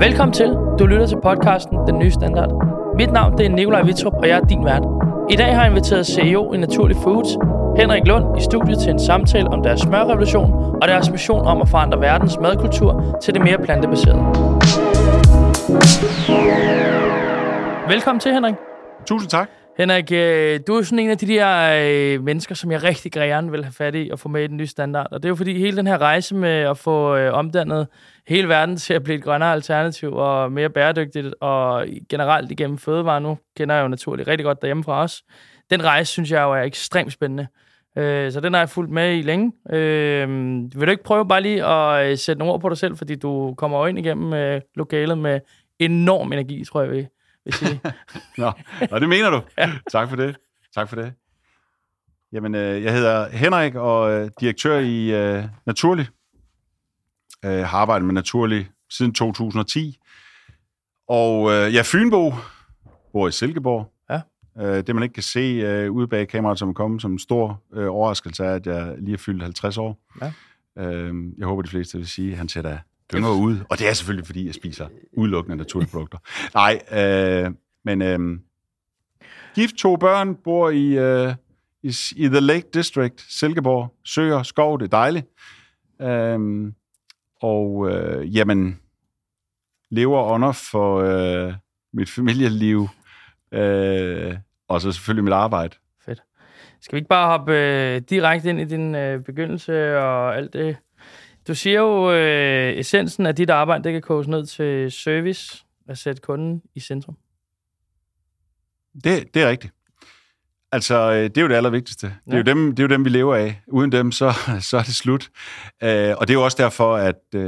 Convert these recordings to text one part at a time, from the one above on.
Velkommen til. Du lytter til podcasten Den Nye Standard. Mit navn det er Nikolaj Vitrup, og jeg er din vært. I dag har jeg inviteret CEO i Naturlig Foods, Henrik Lund, i studiet til en samtale om deres smørrevolution og deres mission om at forandre verdens madkultur til det mere plantebaserede. Velkommen til, Henrik. Tusind tak. Henrik, øh, du er sådan en af de der øh, mennesker, som jeg rigtig gerne vil have fat i og få med i den nye standard. Og det er jo fordi hele den her rejse med at få øh, omdannet hele verden til at blive et grønnere alternativ og mere bæredygtigt, og generelt igennem fødevare nu, kender jeg jo naturligt rigtig godt derhjemme fra os. Den rejse, synes jeg jo er ekstremt spændende. Så den har jeg fulgt med i længe. Vil du ikke prøve bare lige at sætte nogle ord på dig selv, fordi du kommer jo ind igennem lokalet med enorm energi, tror jeg, vil sige. Nå, Nå, det mener du. ja. Tak for det. Tak for det. Jamen, øh, jeg hedder Henrik og øh, direktør i øh, Naturlig. Jeg har arbejdet med Naturlig siden 2010. Og øh, jeg er Fynbo, bor i Silkeborg. Ja. Øh, det, man ikke kan se øh, ude bag kameraet, som er kommet som en stor øh, overraskelse, er, at jeg lige er fyldt 50 år. Ja. Øh, jeg håber, de fleste vil sige, at han ser da gynger ud. Og det er selvfølgelig, fordi jeg spiser udelukkende naturlige produkter. Nej, øh, men øh, gift to børn, bor i, øh, i, i The Lake District, Silkeborg, søer, skov, det er dejligt. Øh, og øh, jamen, lever under for øh, mit familieliv, øh, og så selvfølgelig mit arbejde. Fedt. Skal vi ikke bare hoppe øh, direkte ind i din øh, begyndelse og alt det, du siger jo, øh, essensen af dit arbejde, det kan koges ned til service, at sætte kunden i centrum. Det, det er rigtigt. Altså, øh, det er jo det allervigtigste. Ja. Det, er jo dem, det er jo dem, vi lever af. Uden dem, så, så er det slut. Uh, og det er jo også derfor, at uh,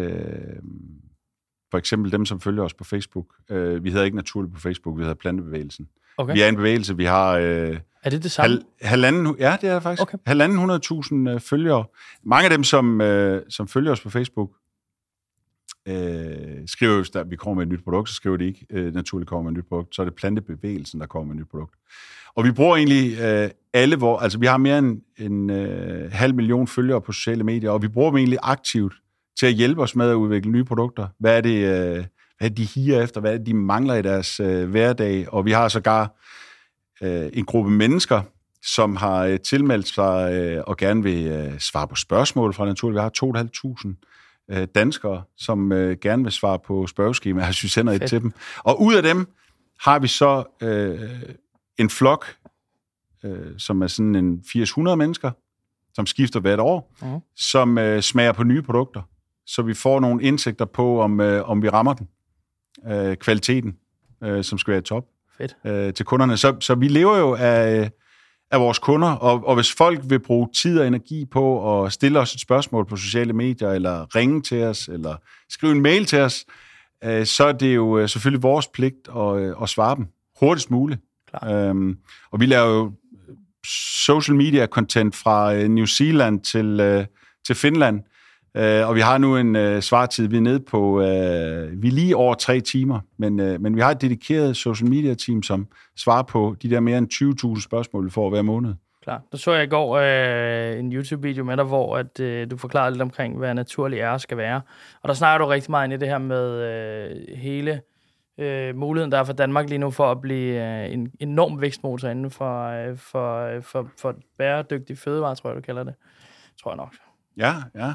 for eksempel dem, som følger os på Facebook, uh, vi hedder ikke Naturligt på Facebook, vi hedder Plantebevægelsen. Okay. Vi er en bevægelse, vi har... Uh, er det det samme? Hal, halvanden, ja, det er faktisk. Okay. Halvanden hundredtusind uh, følgere. Mange af dem, som, uh, som følger os på Facebook, øh, skriver jo, at vi kommer med et nyt produkt, så skriver de ikke, øh, naturligt kommer med et nyt produkt. Så er det plantebevægelsen, der kommer med et nyt produkt. Og vi bruger egentlig øh, alle vores... Altså, vi har mere end en øh, halv million følgere på sociale medier, og vi bruger dem egentlig aktivt til at hjælpe os med at udvikle nye produkter. Hvad er det, øh, hvad er de higer efter? Hvad er det, de mangler i deres øh, hverdag? Og vi har sågar øh, en gruppe mennesker, som har øh, tilmeldt sig øh, og gerne vil øh, svare på spørgsmål fra naturligt. Vi har 2.500 øh, danskere, som øh, gerne vil svare på spørgeskemaer, hvis vi sender Fedt. et til dem. Og ud af dem har vi så øh, en flok, øh, som er sådan en 800 mennesker, som skifter hvert år, mm. som øh, smager på nye produkter, så vi får nogle indsigter på, om, øh, om vi rammer den, øh, kvaliteten, øh, som skal være top. Fedt. øh, til kunderne. Så, så vi lever jo af, af vores kunder, og, og hvis folk vil bruge tid og energi på at stille os et spørgsmål på sociale medier, eller ringe til os, eller skrive en mail til os, øh, så er det jo øh, selvfølgelig vores pligt at, øh, at svare dem hurtigst muligt. Klar. Øhm, og vi laver jo social media content fra øh, New Zealand til, øh, til Finland, Øh, og vi har nu en uh, svartid, vi er nede på, uh, vi er lige over tre timer, men, uh, men vi har et dedikeret social media team, som svarer på de der mere end 20.000 spørgsmål, vi får hver måned. Klar. Der så jeg i går uh, en YouTube-video med dig, hvor at, uh, du forklarede lidt omkring, hvad naturlig er skal være. Og der snakker du rigtig meget ind i det her med uh, hele uh, muligheden, der er for Danmark lige nu for at blive uh, en enorm vækstmotor inden for, uh, for, uh, for, for bæredygtig fødevare, tror jeg, du kalder det. Tror jeg nok. Ja, ja.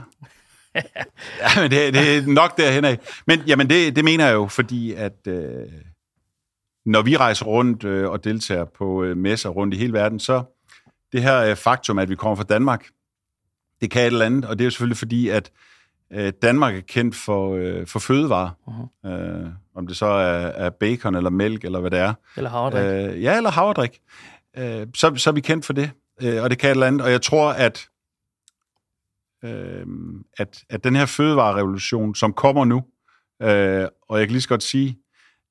ja, men det, det er nok derhen af. Men jamen, det, det mener jeg jo, fordi at øh, når vi rejser rundt øh, og deltager på øh, messer rundt i hele verden, så det her øh, faktum, at vi kommer fra Danmark, det kan et eller andet, og det er jo selvfølgelig fordi, at øh, Danmark er kendt for, øh, for fødevarer. Uh-huh. Øh, om det så er, er bacon eller mælk, eller hvad det er. Eller havredrik. Øh, ja, eller havredrik. Øh, så, så er vi kendt for det, øh, og det kan et eller andet. Og jeg tror, at øh, at, at den her fødevarerevolution, som kommer nu, øh, og jeg kan lige så godt sige,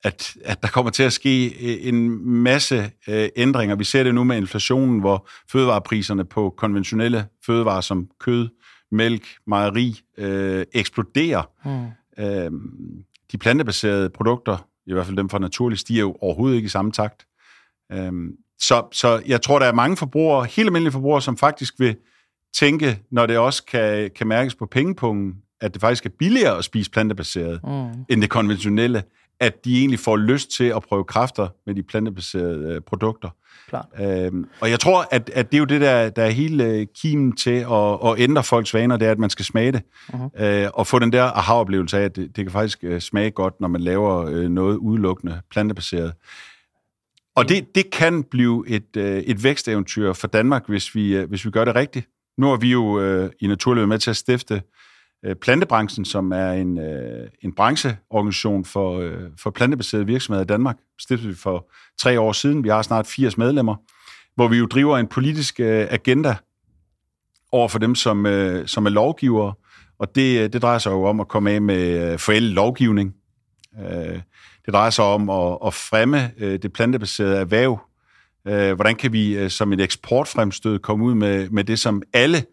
at, at der kommer til at ske en masse øh, ændringer. Vi ser det nu med inflationen, hvor fødevarepriserne på konventionelle fødevarer som kød, mælk, mejeri øh, eksploderer. Mm. Øh, de plantebaserede produkter, i hvert fald dem fra naturlig, stiger jo overhovedet ikke i samme takt. Øh, så, så jeg tror, der er mange forbrugere, helt almindelige forbrugere, som faktisk vil tænke, når det også kan, kan mærkes på pengepungen, at det faktisk er billigere at spise plantebaseret mm. end det konventionelle, at de egentlig får lyst til at prøve kræfter med de plantebaserede øh, produkter. Klar. Øhm, og jeg tror, at, at det er jo det, der, der er hele øh, kimen til at, at ændre folks vaner, det er, at man skal smage det. Uh-huh. Øh, og få den der aha-oplevelse af, at det, det kan faktisk øh, smage godt, når man laver øh, noget udelukkende plantebaseret. Og det, det kan blive et, øh, et væksteventyr for Danmark, hvis vi, øh, hvis vi gør det rigtigt. Nu er vi jo øh, i Naturlivet med til at stifte øh, Plantebranchen, som er en, øh, en brancheorganisation for, øh, for plantebaserede virksomheder i Danmark. Stiftede vi for tre år siden. Vi har snart 80 medlemmer, hvor vi jo driver en politisk øh, agenda over for dem, som, øh, som er lovgivere. Og det, øh, det drejer sig jo om at komme af med øh, forældet lovgivning. Øh, det drejer sig om at, at fremme øh, det plantebaserede erhverv. Øh, hvordan kan vi øh, som et eksportfremstød komme ud med, med det, som alle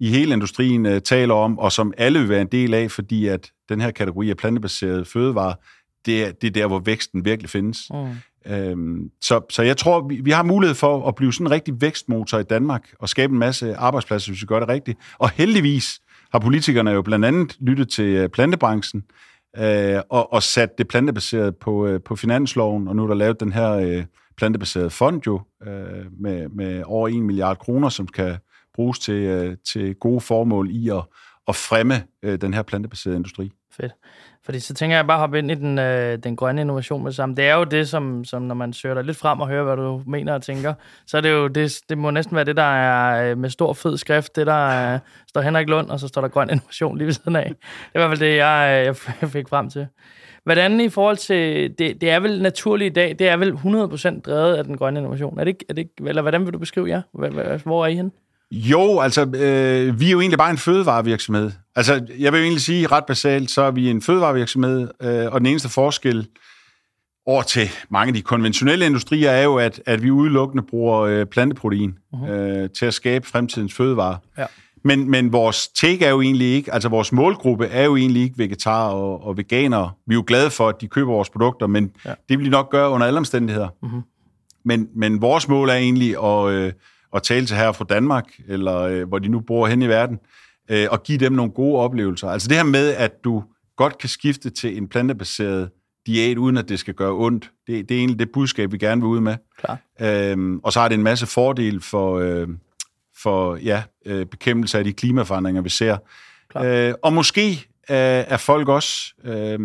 i hele industrien øh, taler om, og som alle vil være en del af, fordi at den her kategori af plantebaserede fødevarer, det er, det er der, hvor væksten virkelig findes. Mm. Øhm, så, så jeg tror, vi, vi har mulighed for at blive sådan en rigtig vækstmotor i Danmark, og skabe en masse arbejdspladser, hvis vi gør det rigtigt. Og heldigvis har politikerne jo blandt andet lyttet til øh, plantebranchen, øh, og, og sat det plantebaserede på, øh, på finansloven, og nu er der lavet den her øh, plantebaseret fond jo, øh, med, med over 1 milliard kroner, som kan bruges til, øh, til gode formål i at, at fremme øh, den her plantebaserede industri. Fedt. Fordi så tænker jeg bare at hoppe ind i den, øh, den grønne innovation med sammen. Det er jo det, som, som når man søger dig lidt frem og hører, hvad du mener og tænker, så er det jo, det, det må næsten være det, der er øh, med stor fed skrift, det der øh, står Henrik Lund, og så står der grøn innovation lige ved siden af. Det er i hvert fald det, jeg, øh, jeg fik frem til. Hvordan i forhold til, det, det er vel naturligt i dag, det er vel 100% drevet af den grønne innovation. Er det, er det eller hvordan vil du beskrive jer? Ja? Hvor er I henne? Jo, altså, øh, vi er jo egentlig bare en fødevarevirksomhed. Altså, jeg vil jo egentlig sige ret basalt, så er vi en fødevarevirksomhed, øh, og den eneste forskel over til mange af de konventionelle industrier er jo, at, at vi udelukkende bruger øh, planteprotein uh-huh. øh, til at skabe fremtidens fødevare. Ja. Men, men vores take er jo egentlig ikke, altså vores målgruppe er jo egentlig ikke vegetarer og, og veganere. Vi er jo glade for, at de køber vores produkter, men ja. det vil de nok gøre under alle omstændigheder. Uh-huh. Men, men vores mål er egentlig at... Øh, at tale til her fra Danmark, eller øh, hvor de nu bor hen i verden, øh, og give dem nogle gode oplevelser. Altså det her med, at du godt kan skifte til en plantebaseret diæt, uden at det skal gøre ondt, det, det er egentlig det budskab, vi gerne vil ud med. Klar. Øhm, og så har det en masse fordel for, øh, for ja, øh, bekæmpelse af de klimaforandringer, vi ser. Øh, og måske øh, er folk også øh,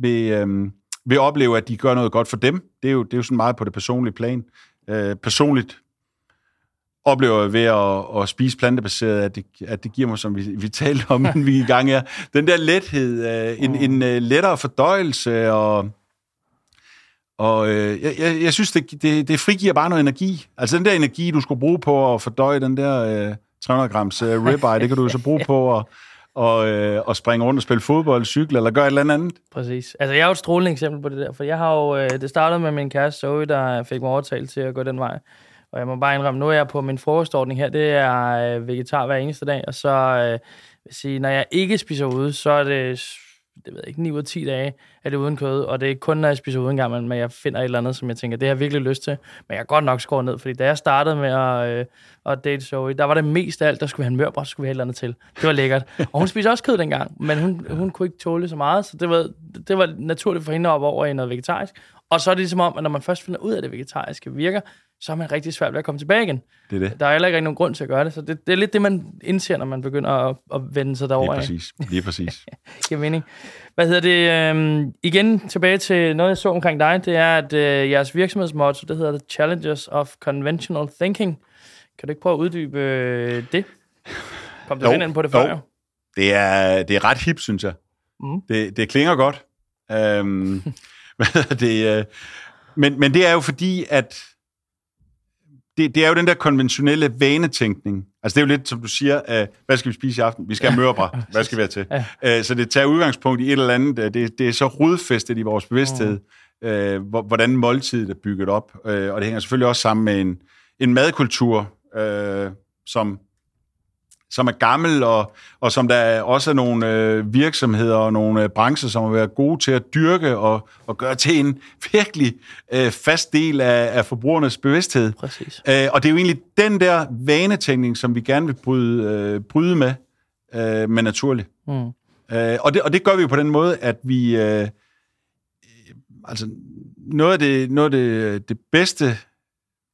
vil, øh, vil opleve, at de gør noget godt for dem. Det er jo, det er jo sådan meget på det personlige plan. Øh, personligt oplever jeg ved at, at spise plantebaseret, at det, at det giver mig, som vi, vi talte om, inden vi i gang her, den der lethed, uh, en, en uh, lettere fordøjelse, og, og øh, jeg, jeg, jeg synes, det, det, det frigiver bare noget energi. Altså den der energi, du skulle bruge på at fordøje den der øh, 300 grams øh, ribeye, det kan du så bruge på at og, øh, og springe rundt og spille fodbold, cykle eller gøre et eller andet. Præcis. Altså, jeg er jo et strålende eksempel på det der, for jeg har jo, øh, det startede med min kæreste Zoe, der fik mig overtalt til at gå den vej. Og jeg må bare indrømme, nu er jeg på min frokostordning her, det er øh, vegetar hver eneste dag, og så øh, vil sige, når jeg ikke spiser ude, så er det, det ved jeg ikke, 9 ud af 10 dage, er det uden kød, og det er kun, når jeg spiser uden en gang, men jeg finder et eller andet, som jeg tænker, det har jeg virkelig lyst til, men jeg har godt nok skåret ned, fordi da jeg startede med at, øh, at date Zoe, der var det mest af alt, der skulle vi have en mørbrød, så skulle vi have et eller andet til. Det var lækkert. Og hun spiser også kød dengang, men hun, hun kunne ikke tåle så meget, så det var, det var naturligt for hende at op over i noget vegetarisk. Og så er det ligesom om, at når man først finder ud af, at det vegetariske virker, så er man rigtig svært ved at komme tilbage igen. Det er det. Der er heller ikke nogen grund til at gøre det, så det, det er lidt det, man indser, når man begynder at, at vende sig derover. Lige præcis. Lige præcis. Giver mening. Hvad hedder det? Øhm, igen tilbage til noget, jeg så omkring dig, det er, at øh, jeres virksomhedsmotto, det hedder The Challenges of Conventional Thinking. Kan du ikke prøve at uddybe øh, det? Kom du ind på det før, jo. Det er, det er ret hip, synes jeg. Mm. Det, det klinger godt. Øhm, det, øh, men, men det er jo fordi, at det, det er jo den der konventionelle vanetænkning. Altså det er jo lidt, som du siger, uh, hvad skal vi spise i aften? Vi skal have mørbræt. Hvad skal vi have til? Uh, så det tager udgangspunkt i et eller andet. Uh, det, det er så rodfæstet i vores bevidsthed, uh, hvordan måltidet er bygget op. Uh, og det hænger selvfølgelig også sammen med en, en madkultur, uh, som som er gammel, og, og som der også er nogle øh, virksomheder og nogle øh, brancher, som har været gode til at dyrke og, og gøre til en virkelig øh, fast del af, af forbrugernes bevidsthed. Præcis. Øh, og det er jo egentlig den der vanetænkning, som vi gerne vil bryde, øh, bryde med, øh, med naturligt. Mm. Øh, og, det, og det gør vi jo på den måde, at vi... Øh, altså, noget af det, noget af det, det bedste...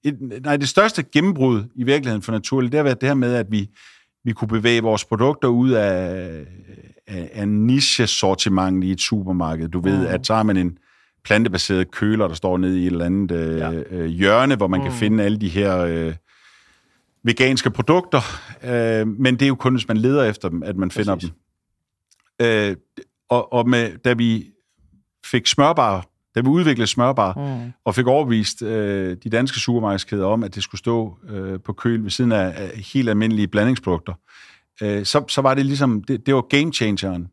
Et, nej, det største gennembrud i virkeligheden for Naturlig, det har været det her med, at vi, vi kunne bevæge vores produkter ud af, af, af niche-sortiment i et supermarked. Du ved, mm. at så har man en plantebaseret køler, der står nede i et eller andet øh, ja. øh, hjørne, hvor man mm. kan finde alle de her øh, veganske produkter. Øh, men det er jo kun, hvis man leder efter dem, at man Præcis. finder dem. Øh, og og med, da vi fik smørbar, da vi udviklede smørbar, mm. og fik overvist øh, de danske supermarkedskæder om, at det skulle stå øh, på køl ved siden af, af helt almindelige blandingsprodukter, øh, så, så var det ligesom, det, det var game changeren,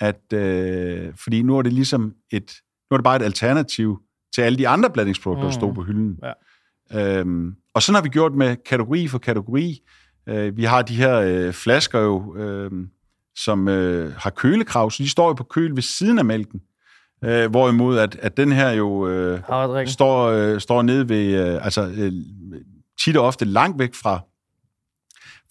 at, øh, fordi nu er det ligesom et, nu er det bare et alternativ til alle de andre blandingsprodukter, mm. der stod på hylden. Ja. Øhm, og sådan har vi gjort med kategori for kategori. Øh, vi har de her øh, flasker jo, øh, som øh, har kølekrav, så de står jo på køl ved siden af mælken. Øh, hvorimod at, at den her jo øh, står, øh, står nede ved, øh, altså øh, tit og ofte langt væk fra,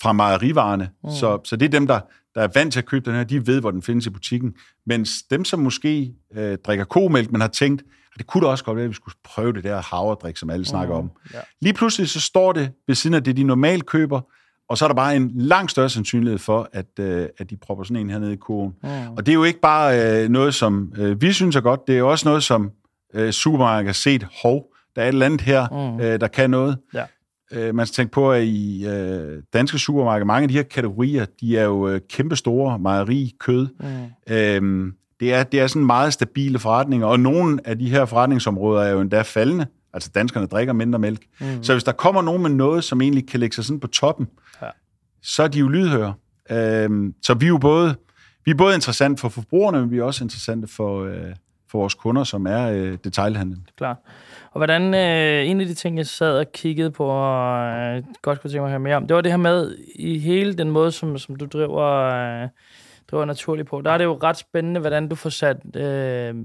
fra mejerivarerne. Mm. Så, så det er dem, der, der er vant til at købe den her, de ved, hvor den findes i butikken. Mens dem, som måske øh, drikker komælk, men har tænkt, at det kunne da også godt være, at vi skulle prøve det der havredrik, som alle snakker mm. om. Ja. Lige pludselig så står det ved siden af det, de normalt køber, og så er der bare en langt større sandsynlighed for, at, øh, at de propper sådan en hernede i kurven. Mm. Og det er jo ikke bare øh, noget, som øh, vi synes er godt, det er også noget, som øh, supermarkedet har set, hov, der er et eller andet her, mm. øh, der kan noget. Ja. Øh, man skal tænke på, at i øh, danske supermarkeder, mange af de her kategorier, de er jo øh, kæmpe store, mejeri, kød. Mm. Øh, det, er, det er sådan meget stabile forretninger, og nogle af de her forretningsområder er jo endda faldende. Altså danskerne drikker mindre mælk. Mm. Så hvis der kommer nogen med noget, som egentlig kan lægge sig sådan på toppen, ja. så er de jo lydhøre. Øhm, så vi er jo både, vi er både interessant for forbrugerne, men vi er også interessante for, øh, for vores kunder, som er øh, detailhandlen. Klar. Og hvordan, øh, en af de ting, jeg sad og kiggede på, og øh, godt kunne tænke mig at høre mere om, det var det her med, i hele den måde, som, som du driver, øh, driver naturligt på, der er det jo ret spændende, hvordan du får sat øh,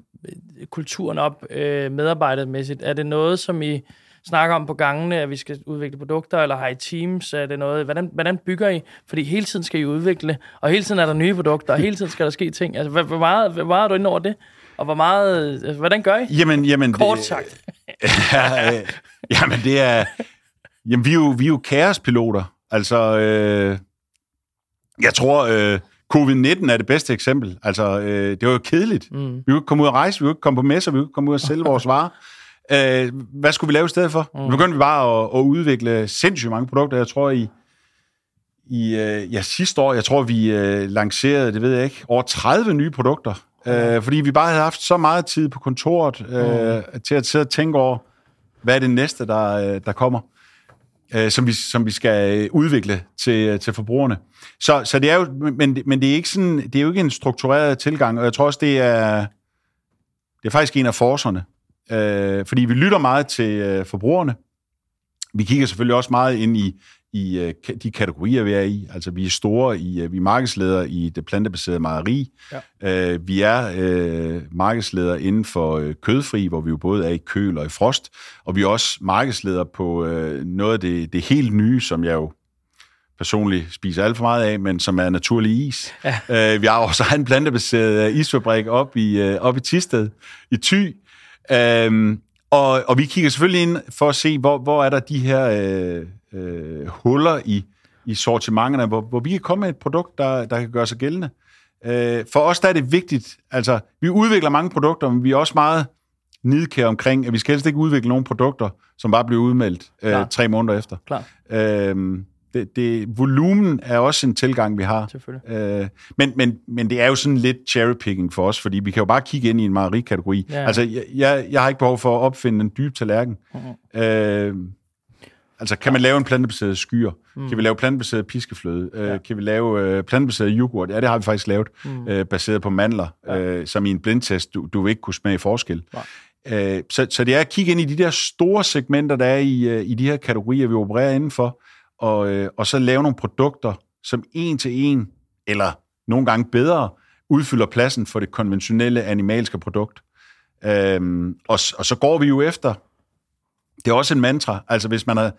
kulturen op øh, medarbejdermæssigt. Er det noget, som I snakker om på gangene, at vi skal udvikle produkter, eller har I teams? Er det noget, hvordan, hvordan bygger I? Fordi hele tiden skal I udvikle, og hele tiden er der nye produkter, og hele tiden skal der ske ting. Altså, hvor, hvor, meget, hvor meget er du inde over det? Og hvor meget, altså, hvordan gør I? Jamen, jamen, Kort sagt. ja, øh, jamen, det er... Jamen, vi er jo, vi er jo kaospiloter. Altså, øh, jeg tror, øh, covid-19 er det bedste eksempel. Altså, øh, det var jo kedeligt. Mm. Vi kunne ikke komme ud og rejse, vi kunne ikke komme på messer, vi kunne ikke komme ud og sælge vores varer. Øh, hvad skulle vi lave i stedet for? Mm. Nu begyndte vi bare at, at udvikle sindssygt mange produkter. Jeg tror, i, i øh, ja, sidste år, jeg tror, vi øh, lancerede, det ved jeg ikke, over 30 nye produkter. Øh, fordi vi bare havde haft så meget tid på kontoret øh, mm. til at sidde og tænke over, hvad er det næste, der, øh, der kommer, øh, som, vi, som vi skal øh, udvikle til, øh, til forbrugerne. Så, så det er jo, men, men det er ikke sådan, det er jo ikke en struktureret tilgang, og jeg tror også, det er, det er faktisk en af forserne. Øh, fordi vi lytter meget til øh, forbrugerne. Vi kigger selvfølgelig også meget ind i, i øh, de kategorier, vi er i. Altså, vi er store i, øh, vi er markedsledere i det plantebaserede mejeri. Ja. Øh, vi er øh, markedsledere inden for øh, kødfri, hvor vi jo både er i køl og i frost. Og vi er også markedsledere på øh, noget af det, det helt nye, som jeg jo personligt spiser alt for meget af, men som er naturlig is. Ja. Øh, vi har også en plantebaseret isfabrik op i, øh, op i Tisted, i Thy. Øh, og, og vi kigger selvfølgelig ind for at se, hvor, hvor er der de her øh, øh, huller i, i sortimenterne, hvor, hvor vi kan komme med et produkt, der, der kan gøre sig gældende. Øh, for os der er det vigtigt, altså vi udvikler mange produkter, men vi er også meget nidkære omkring, at vi skal helst ikke udvikle nogle produkter, som bare bliver udmeldt øh, tre måneder efter. Klar. Øh, det, det, volumen er også en tilgang, vi har. Øh, men, men, men det er jo sådan lidt cherrypicking for os, fordi vi kan jo bare kigge ind i en mejerikategori. Ja. Altså, jeg, jeg, jeg har ikke behov for at opfinde en dyb tallerken. Mm-hmm. Øh, altså, kan man lave en plantebaseret skyer? Mm. Kan vi lave plantebaseret piskefløde? Øh, ja. Øh, kan vi lave øh, plantebaseret yoghurt? Ja, det har vi faktisk lavet, mm. øh, baseret på mandler, ja. øh, som i en blindtest, du, du vil ikke kunne smage forskel. Nej. Øh, så, så det er at kigge ind i de der store segmenter, der er i, i de her kategorier, vi opererer indenfor, og, øh, og så lave nogle produkter, som en til en, eller nogle gange bedre, udfylder pladsen for det konventionelle animalske produkt. Øhm, og, og så går vi jo efter, det er også en mantra, altså hvis man har,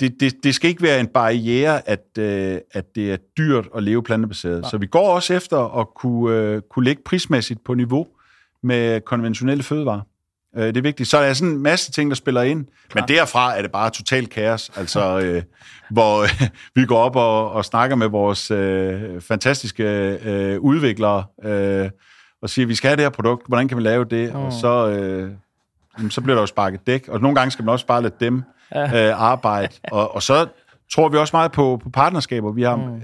det, det, det skal ikke være en barriere, at, øh, at det er dyrt at leve plantebaseret. Ja. Så vi går også efter at kunne, øh, kunne ligge prismæssigt på niveau med konventionelle fødevarer. Øh, det er vigtigt. Så er der sådan en masse ting, der spiller ind, Klar. men derfra er det bare totalt kaos, altså øh, hvor øh, vi går op og, og snakker med vores øh, fantastiske øh, udviklere øh, og siger, vi skal have det her produkt, hvordan kan vi lave det? Mm. Og så, øh, så bliver der jo sparket dæk, og nogle gange skal man også bare lade dem ja. øh, arbejde. Og, og så tror vi også meget på, på partnerskaber. Vi har mm. øh,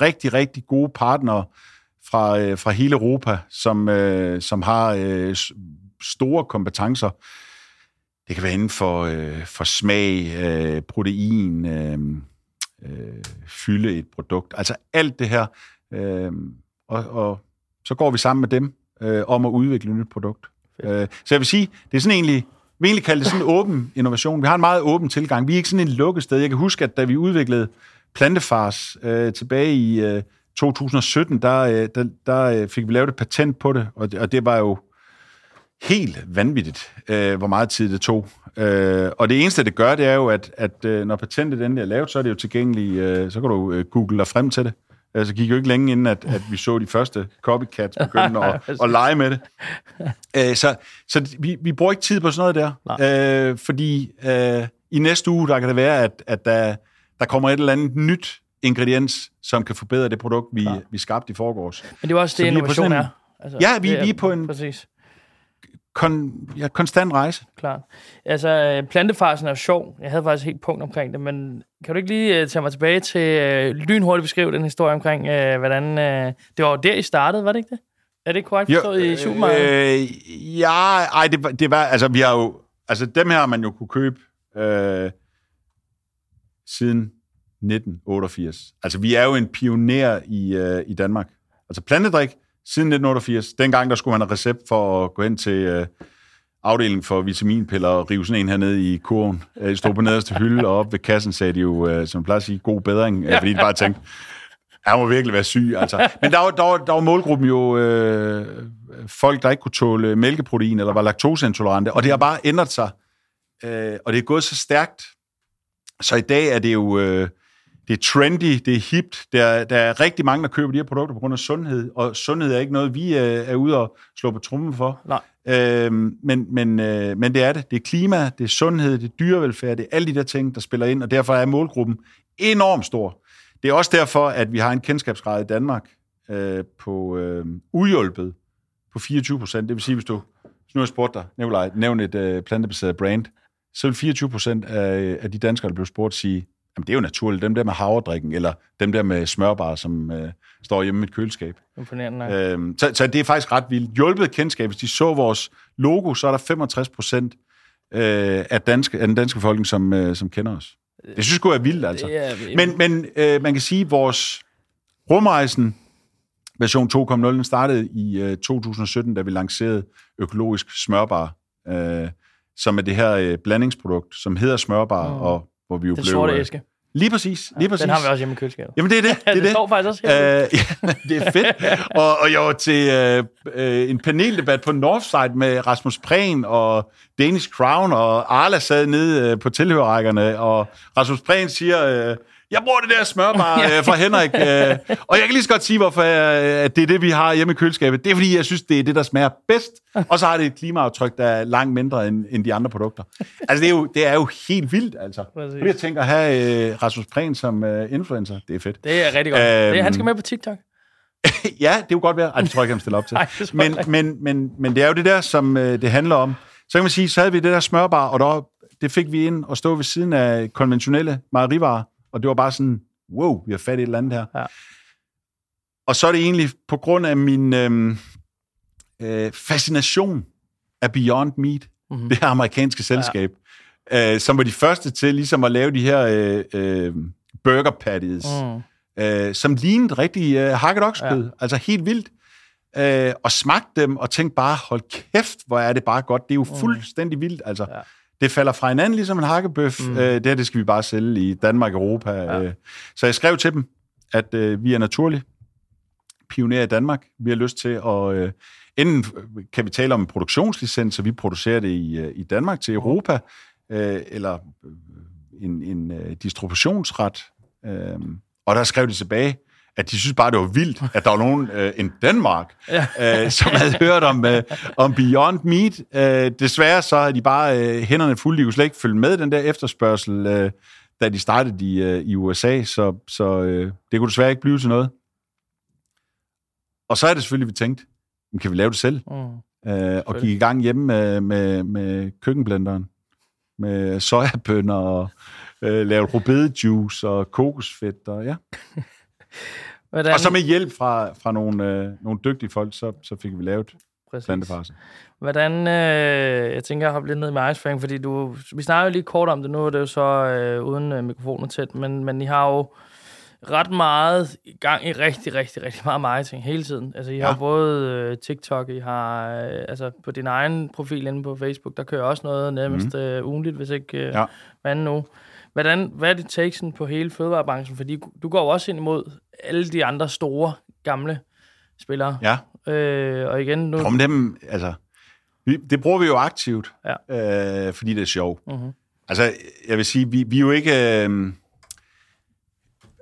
rigtig, rigtig gode partnere fra, øh, fra hele Europa, som, øh, som har øh, store kompetencer. Det kan være inden for, øh, for smag, øh, protein, øh, øh, fylde et produkt. Altså alt det her. Øh, og, og så går vi sammen med dem øh, om at udvikle et nyt produkt. Øh, så jeg vil sige, det er sådan egentlig, vi egentlig kalder det sådan en åben innovation. Vi har en meget åben tilgang. Vi er ikke sådan en lukket sted. Jeg kan huske, at da vi udviklede plantefars øh, tilbage i øh, 2017, der, øh, der, der øh, fik vi lavet et patent på det, og det, og det var jo helt vanvittigt, øh, hvor meget tid det tog. Øh, og det eneste, det gør, det er jo, at, at øh, når patentet endelig er lavet, så er det jo tilgængeligt, øh, så kan du øh, google dig frem til det. Altså, gik jo ikke længe inden, at, at vi så de første copycats begynde at, at lege med det. Øh, så så vi, vi bruger ikke tid på sådan noget der, øh, fordi øh, i næste uge, der kan det være, at, at der, der kommer et eller andet nyt ingrediens, som kan forbedre det produkt, vi, vi skabte i forgårs. Men det er også det, innovation er. Altså, ja, vi, vi er på en... Præcis kon, ja, konstant rejse. Klart. Altså, plantefarsen er jo sjov. Jeg havde faktisk helt punkt omkring det, men kan du ikke lige uh, tage mig tilbage til uh, lynhurtigt beskrive den historie omkring, uh, hvordan... Uh, det var der, I startede, var det ikke det? Er det korrekt forstået jo, i supermarkedet? Øh, ja, ej, det, det var... Altså, vi har jo... Altså, dem her har man jo kunne købe øh, siden 1988. Altså, vi er jo en pioner i, øh, i Danmark. Altså, plantedrik, siden 1988. Dengang der skulle man have recept for at gå hen til øh, afdelingen for vitaminpiller og rive sådan en hernede i kurven. Jeg øh, stod på nederste hylde, og op ved kassen sagde de jo, øh, som plejer at sige, god bedring, øh, fordi de bare tænkte, han må virkelig være syg. Altså. Men der var, der, var, der var målgruppen jo øh, folk, der ikke kunne tåle mælkeprotein eller var laktoseintolerante, og det har bare ændret sig. Øh, og det er gået så stærkt, så i dag er det jo... Øh, det er trendy, det er hipt. Der, der er rigtig mange, der køber de her produkter på grund af sundhed, og sundhed er ikke noget, vi er, er ude og slå på trummen for. Nej. Øhm, men, men, øh, men det er det. Det er klima, det er sundhed, det er dyrevelfærd, det er alle de der ting, der spiller ind, og derfor er målgruppen enormt stor. Det er også derfor, at vi har en kendskabsgrad i Danmark øh, på øh, uhjulpet på 24 procent. Det vil sige, hvis du, hvis nu har spurgt dig, Nikolaj, nævn et øh, plantebaseret brand, så vil 24 procent af, af de danskere, der blev spurgt, sige, Jamen, det er jo naturligt. Dem der med havredrikken, eller dem der med smørbar, som øh, står hjemme i et køleskab. Imponerende. Øhm, så, så det er faktisk ret vildt. Hjulpet kendskab, hvis de så vores logo, så er der 65 procent øh, af, danske, af den danske befolkning, som, øh, som kender os. Det synes jeg er vildt, altså. Er, men men øh, man kan sige, at vores rumrejsen, version 2.0, startede i øh, 2017, da vi lancerede økologisk smørbar, øh, som er det her øh, blandingsprodukt, som hedder smørbar, mm. og hvor vi jo det blev... sorte øh, æske. Lige præcis, lige præcis. Den har vi også hjemme i køleskabet. Jamen, det er det. Det, er det, det står faktisk også her. Uh, ja, det er fedt. og, og jeg var til uh, uh, en paneldebat på Northside med Rasmus Prehn og Danish Crown, og Arla sad nede uh, på tilhørrækkerne, og Rasmus Prehn siger... Uh, jeg bruger det der smørbar øh, fra Henrik, øh, og jeg kan lige så godt sige, hvorfor øh, at det er det, vi har hjemme i køleskabet. Det er, fordi jeg synes, det er det, der smager bedst, og så har det et klimaaftryk, der er langt mindre end, end de andre produkter. Altså, det er jo, det er jo helt vildt, altså. Præcis. Jeg tænker at have øh, Rasmus Prehn som øh, influencer. Det er fedt. Det er rigtig godt. Æm, det er, han skal med på TikTok. ja, det kunne godt være. Ej, det tror jeg ikke, han stiller op til. Nej, men, men, men, men det er jo det der, som øh, det handler om. Så kan man sige, så havde vi det der smørbar, og der, det fik vi ind og stå ved siden af konventionelle mejerivarer og det var bare sådan, wow, vi har fat i et eller andet her. Ja. Og så er det egentlig på grund af min øh, øh, fascination af Beyond Meat, mm-hmm. det her amerikanske selskab, ja. øh, som var de første til ligesom at lave de her øh, øh, burger patties, mm. øh, som lignede rigtig øh, hakket oksekød, ja. altså helt vildt. Øh, og smagte dem og tænkte bare, hold kæft, hvor er det bare godt. Det er jo mm. fuldstændig vildt, altså. Ja det falder fra hinanden ligesom en hakkebøf. Mm. Øh, det her, det skal vi bare sælge i Danmark og Europa. Ja. Øh. Så jeg skrev til dem, at øh, vi er naturligt pioner i Danmark. Vi har lyst til at... Øh, enten kan vi tale om en produktionslicens, så vi producerer det i, øh, i Danmark til Europa, øh, eller øh, en, en uh, distributionsret, uh, og der skrev de tilbage, at de synes bare, det var vildt, at der var nogen øh, i Danmark, ja. øh, som havde hørt om, øh, om Beyond Meat. Øh, desværre så havde de bare øh, hænderne fulde. De kunne slet ikke følge med den der efterspørgsel, øh, da de startede i, øh, i USA, så, så øh, det kunne desværre ikke blive til noget. Og så er det selvfølgelig, vi tænkte, kan vi lave det selv? Mm. Øh, og gik i gang hjemme med, med, med køkkenblenderen, med sojabønner og øh, lavede rubedejuice og kokosfedt, og ja. Hvordan... Og så med hjælp fra, fra nogle, øh, nogle dygtige folk, så, så fik vi lavet plantefarse. Hvordan, øh, jeg tænker, jeg har lidt ned med Icefang, fordi du, vi snakker jo lige kort om det nu, og det er jo så øh, uden øh, mikrofoner tæt, men, men I har jo ret meget i gang i rigtig, rigtig, rigtig meget marketing hele tiden. Altså, I ja. har både øh, TikTok, I har øh, altså på din egen profil inde på Facebook, der kører også noget nærmest mm. øh, ugenligt, hvis ikke øh, ja. anden uge. Hvordan, hvad er det takesen på hele fødevarebranchen? Fordi du går jo også ind imod alle de andre store, gamle spillere. Ja. Øh, og igen nu... Om dem, altså... Vi, det bruger vi jo aktivt, ja. øh, fordi det er sjovt. Uh-huh. Altså, jeg vil sige, vi, vi er jo ikke... Øh,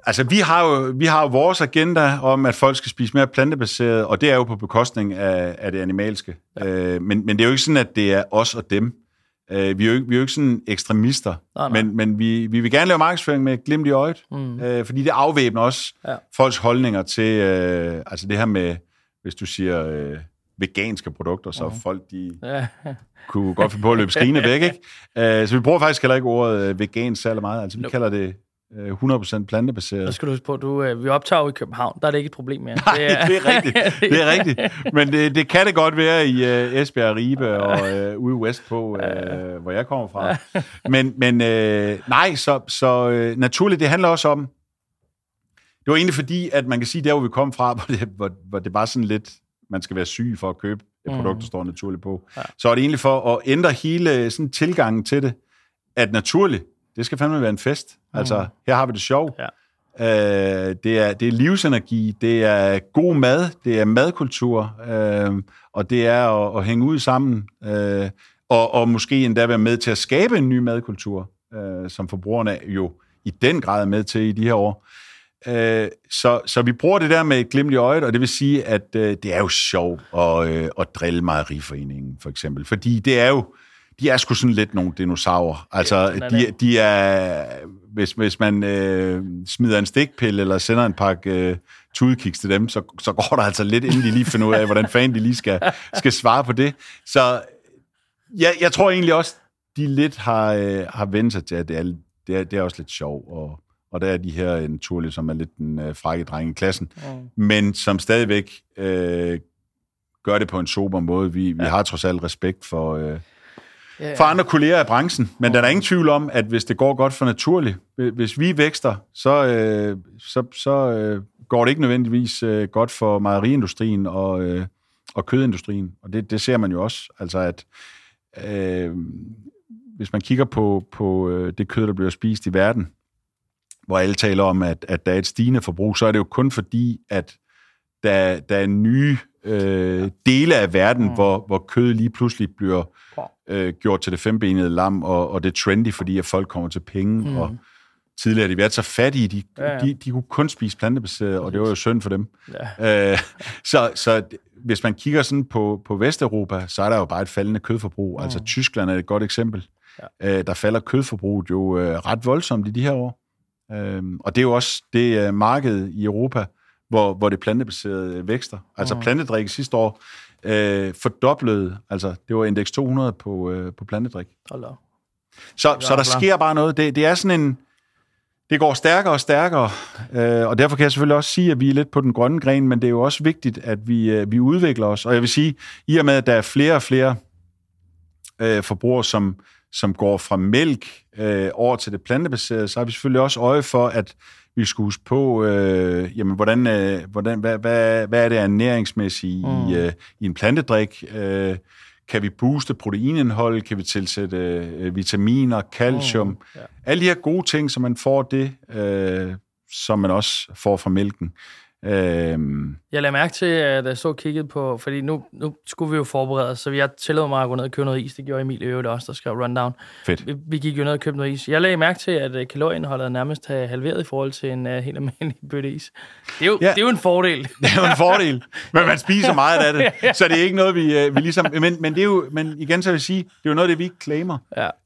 altså, vi har, jo, vi har jo vores agenda om, at folk skal spise mere plantebaseret, og det er jo på bekostning af, af det animalske. Ja. Øh, men, men det er jo ikke sådan, at det er os og dem. Øh, vi, er jo ikke, vi er jo ikke sådan ekstremister, nej, nej. men, men vi, vi vil gerne lave markedsføring med glimt i øjet, mm. øh, fordi det afvæbner også ja. folks holdninger til, øh, altså det her med, hvis du siger øh, veganske produkter, så mm. folk de ja. kunne godt finde på at løbe skrigende væk, ikke? Øh, så vi bruger faktisk heller ikke ordet øh, vegan særlig meget, altså vi nope. kalder det 100% øh, plantebaseret. Så skal du huske på, du, øh, vi optager jo i København, der er det ikke et problem mere. Nej, det er, det er rigtigt. Det er rigtigt. Men det, det kan det godt være i uh, Esbjerg, Ribe og uh, ude vest på, uh, hvor jeg kommer fra. Men, men uh, nej, så, så uh, naturligt, det handler også om, det var egentlig fordi, at man kan sige, der hvor vi kom fra, hvor det, hvor, hvor det var sådan lidt, man skal være syg for at købe et mm. produkt, der står naturligt på. Ja. Så er det egentlig for at ændre hele sådan tilgangen til det, at naturligt, det skal fandme være en fest. Mm. Altså, her har vi det sjov. Ja. Øh, det, er, det er livsenergi, det er god mad, det er madkultur, øh, og det er at, at hænge ud sammen, øh, og, og måske endda være med til at skabe en ny madkultur, øh, som forbrugerne jo i den grad er med til i de her år. Øh, så, så vi bruger det der med et glimt i øjet, og det vil sige, at øh, det er jo sjovt at, øh, at drille mejeriforeningen, for eksempel. Fordi det er jo, de er sgu sådan lidt nogle dinosaurer. Altså, ja, de, de er... Hvis, hvis man øh, smider en stikpille eller sender en pakke øh, tudekiks til dem, så, så går der altså lidt, inden de lige finder ud af, hvordan fanden de lige skal, skal svare på det. Så ja, jeg tror egentlig også, de lidt har, øh, har vendt sig til, at det er, det er, det er også lidt sjov, og, og der er de her naturlige, som er lidt den øh, frække dreng i klassen, mm. men som stadigvæk øh, gør det på en sober måde. Vi, vi ja. har trods alt respekt for... Øh, ja, ja. for andre kolleger i branchen. Men der er ingen tvivl om, at hvis det går godt for naturligt, hvis vi vækster, så, øh, så, så øh, går det ikke nødvendigvis øh, godt for mejeriindustrien og, øh, og kødindustrien. Og det, det ser man jo også. Altså at øh, hvis man kigger på, på øh, det kød, der bliver spist i verden, hvor alle taler om, at, at der er et stigende forbrug, så er det jo kun fordi, at der, der er nye øh, dele af verden, mm. hvor, hvor kød lige pludselig bliver øh, gjort til det fembenede lam, og, og det er trendy, fordi at folk kommer til penge, mm. og tidligere de været så fattige, de, ja, ja. de, de kunne kun spise plantebaseret, og det var jo synd for dem. Ja. Øh, så, så hvis man kigger sådan på, på Vesteuropa, så er der jo bare et faldende kødforbrug. Mm. Altså Tyskland er et godt eksempel. Ja. Øh, der falder kødforbruget jo øh, ret voldsomt i de her år. Øh, og det er jo også det øh, marked i Europa, hvor, hvor det plantebaserede vækster. Altså mm. plantedrik sidste år øh, fordoblede, altså det var indeks 200 på, øh, på plantedrik. Hold Så, så der sker bare noget. Det, det er sådan en, det går stærkere og stærkere, øh, og derfor kan jeg selvfølgelig også sige, at vi er lidt på den grønne gren, men det er jo også vigtigt, at vi, øh, vi udvikler os. Og jeg vil sige, i og med, at der er flere og flere øh, forbrugere, som, som går fra mælk øh, over til det plantebaserede, så har vi selvfølgelig også øje for, at vi skal huske på, øh, jamen, hvordan, øh, hvordan, hvad, hvad, hvad er det ernæringsmæssigt mm. i, øh, i en plantedrik? Øh, kan vi booste proteinindhold? Kan vi tilsætte øh, vitaminer, calcium? Mm. Ja. Alle de her gode ting, så man får det, øh, som man også får fra mælken. Øhm. Jeg lagde mærke til, at jeg så kigget på, fordi nu, nu skulle vi jo forberede os, så jeg tillod mig at gå ned og købe noget is. Det gjorde Emil Øvrigt også, der skrev Rundown. Fedt. Vi, vi gik jo ned og købte noget is. Jeg lagde mærke til, at øh, kalorieindholdet nærmest har halveret i forhold til en uh, helt almindelig bøtte is. Det er, jo, ja. det er jo en fordel. Det er jo en fordel, men man spiser meget af det, så det er ikke noget, vi, uh, vi ligesom... Men, men, det er jo, men igen så vil jeg sige, det er jo noget, det vi ikke claimer.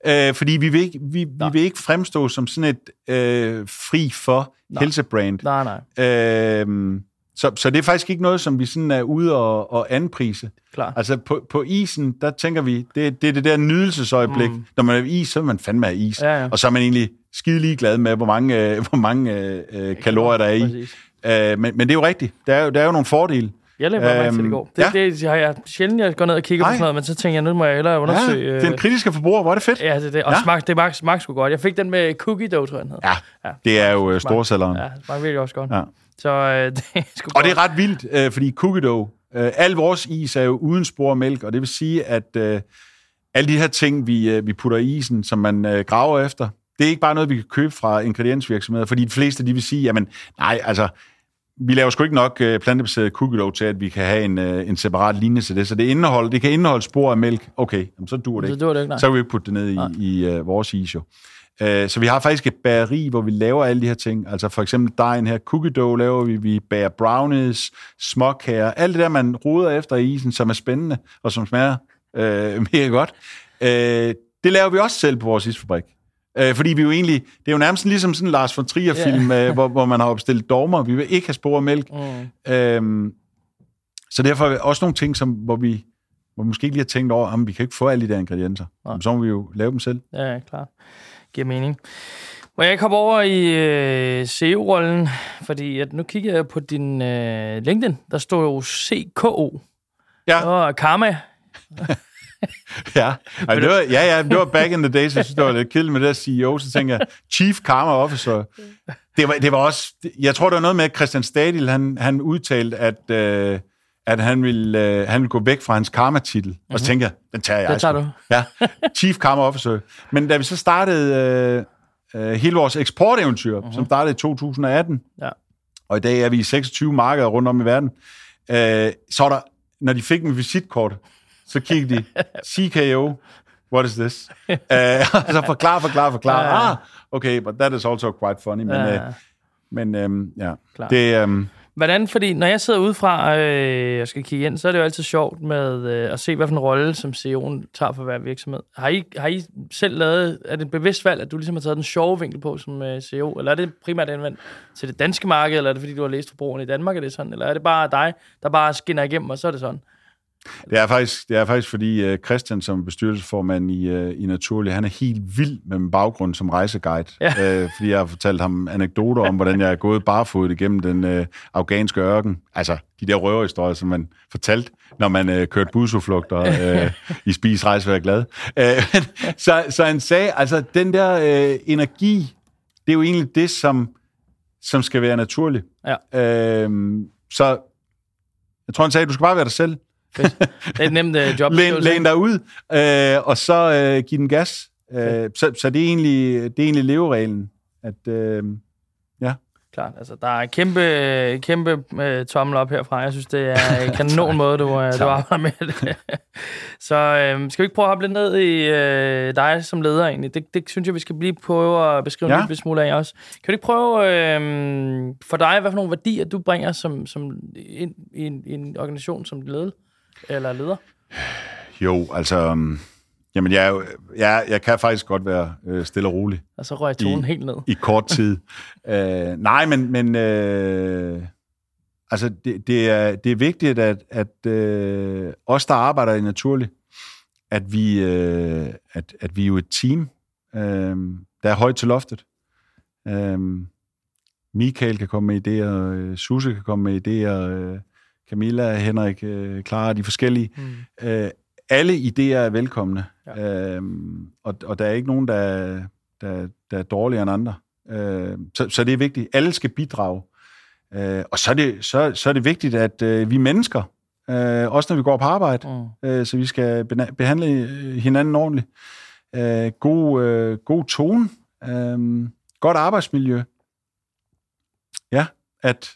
Ja. Uh, fordi vi vil ikke, vi, vi vil ikke fremstå som sådan et uh, fri for nej. helsebrand. Nej, nej. Uh, så, så det er faktisk ikke noget, som vi sådan er ude og, og anprise. Klar. Altså på, på isen, der tænker vi, det, det er det der nydelsesøjeblik. Mm. Når man er is, så er man fandme af is. Ja, ja. Og så er man egentlig skide ligeglad med, hvor mange, øh, hvor mange øh, kalorier der er i. Øh, men, men det er jo rigtigt. Der er jo, der er jo nogle fordele. Jeg lavede øhm, til det i går. Det, ja. det, det har jeg sjældent, jeg går ned og kigger Ej. på sådan noget, men så tænker jeg, nu må jeg hellere undersøge... Ja, den øh, kritiske forbruger, hvor er det fedt. Ja, det, det. Og ja. smag, det smagte smag sgu godt. Jeg fik den med cookie dough, tror jeg, den Ja, ja, det er jo øh, storsælleren. Ja, det smagte virkelig også godt. Ja. Så øh, det er sgu Og det er ret vildt, øh, fordi cookie dough, øh, al vores is er jo uden spor mælk, og det vil sige, at øh, alle de her ting, vi, øh, vi putter i isen, som man øh, graver efter, det er ikke bare noget, vi kan købe fra ingrediensvirksomheder, fordi de fleste, de vil sige, jamen, nej, altså, vi laver sgu ikke nok uh, plantebaseret cookie dough til, at vi kan have en, uh, en separat linje til det. Så det, indehold, det kan indeholde spor af mælk. Okay, jamen, så dur det ikke. Så, dur det ikke nej. så kan vi ikke putte det ned i, i uh, vores is jo. Uh, så vi har faktisk et bageri, hvor vi laver alle de her ting. Altså for eksempel dejen her, cookie dough laver vi, vi bager brownies, småkager, alt det der, man roder efter i isen, som er spændende og som smager uh, mega godt. Uh, det laver vi også selv på vores isfabrik. Øh, fordi vi jo egentlig, det er jo nærmest ligesom sådan en Lars von Trier-film, yeah. øh, hvor, hvor man har opstillet dogmer. Vi vil ikke have spor af mælk. Mm. Øhm, så derfor er også nogle ting, som, hvor vi hvor vi måske ikke lige har tænkt over, om vi kan ikke få alle de der ingredienser. Ja. Så må vi jo lave dem selv. Ja, ja klart. Giver mening. Må jeg hoppe over i øh, SEO-rollen? Fordi at nu kigger jeg på din øh, LinkedIn. Der står jo CKO. Ja. Og Karma. ja, altså, det var, ja, ja, det var back in the days, jeg synes, det var lidt kedeligt med det der CEO, så tænker jeg, Chief Karma Officer. Det var, det var også, jeg tror, det var noget med, at Christian Stadil, han, han udtalte, at, øh, at han ville, øh, han ville gå væk fra hans karma-titel. Mm-hmm. Og så mhm. tænker jeg, den tager jeg. Det tager du. Ja, Chief Karma Officer. Men da vi så startede øh, øh, hele vores eksporteventyr, mm-hmm. som startede i 2018, ja. og i dag er vi i 26 markeder rundt om i verden, øh, så var der, når de fik en visitkort, så kiggede de, CKO, what is this? uh, så forklar, forklar, forklar. Ja. Ah, okay, but that is also quite funny. Men, ja. uh, men um, ja, Klar. det... Um, Hvordan, fordi når jeg sidder udefra øh, og skal kigge ind, så er det jo altid sjovt med øh, at se, hvad for en rolle, som CEO'en tager for hver virksomhed. Har I, har I selv lavet, er det et bevidst valg, at du ligesom har taget den sjove vinkel på som øh, CEO, eller er det primært anvendt til det danske marked, eller er det fordi, du har læst forbrugerne i Danmark, er det sådan, eller er det bare dig, der bare skinner igennem, og så er det sådan? Det er faktisk, det er faktisk fordi uh, Christian som bestyrelsesformand i, uh, i Naturlig, han er helt vild med min baggrund som rejseguide. Ja. Uh, fordi jeg har fortalt ham anekdoter om, hvordan jeg er gået barfodet igennem den uh, afghanske ørken. Altså, de der røverhistorier, som man fortalte, når man uh, kørte busuflugter uh, i Spis Rejse Vær Glad. Uh, så, så han sagde, altså, den der uh, energi, det er jo egentlig det, som, som skal være naturligt. Ja. Uh, så jeg tror, han sagde, du skal bare være dig selv. Det er et nemt uh, job. Læn, læn dig ud, øh, og så øh, giv den gas. Øh, så, så det er egentlig, det er egentlig levereglen. At, øh, ja. Klart, altså der er kæmpe, kæmpe uh, tommel op herfra. Jeg synes, det er en kanon måde, du, uh, du arbejder med det. så øh, skal vi ikke prøve at hoppe lidt ned i øh, dig som leder egentlig? Det, det synes jeg, vi skal blive på at beskrive ja. lidt smule af også. Kan du ikke prøve øh, for dig, hvad for nogle værdier du bringer som, som ind, i, en, i en organisation som leder? Eller leder? Jo, altså... Um, jamen, jeg, jeg, jeg kan faktisk godt være øh, stille og rolig. Og så røg tonen helt ned. I kort tid. uh, nej, men... men uh, altså, det, det, er, det er vigtigt, at, at uh, os, der arbejder i Naturlig, at vi, uh, at, at vi er jo et team, uh, der er højt til loftet. Uh, Michael kan komme med idéer, Susse kan komme med idéer, Camilla, Henrik, øh, Clara, de forskellige. Mm. Øh, alle idéer er velkomne, ja. øh, og, og der er ikke nogen, der, der, der er dårligere end andre. Øh, så, så det er vigtigt. Alle skal bidrage. Øh, og så er, det, så, så er det vigtigt, at øh, vi mennesker, øh, også når vi går på arbejde, mm. øh, så vi skal behandle hinanden ordentligt. Øh, god, øh, god tone, øh, godt arbejdsmiljø. Ja, at